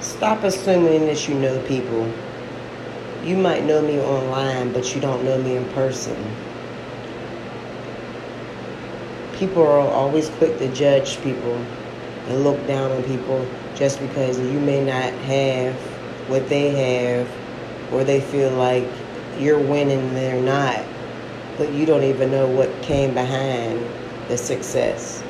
Stop assuming that you know people. You might know me online, but you don't know me in person. People are always quick to judge people and look down on people just because you may not have what they have or they feel like you're winning and they're not but you don't even know what came behind the success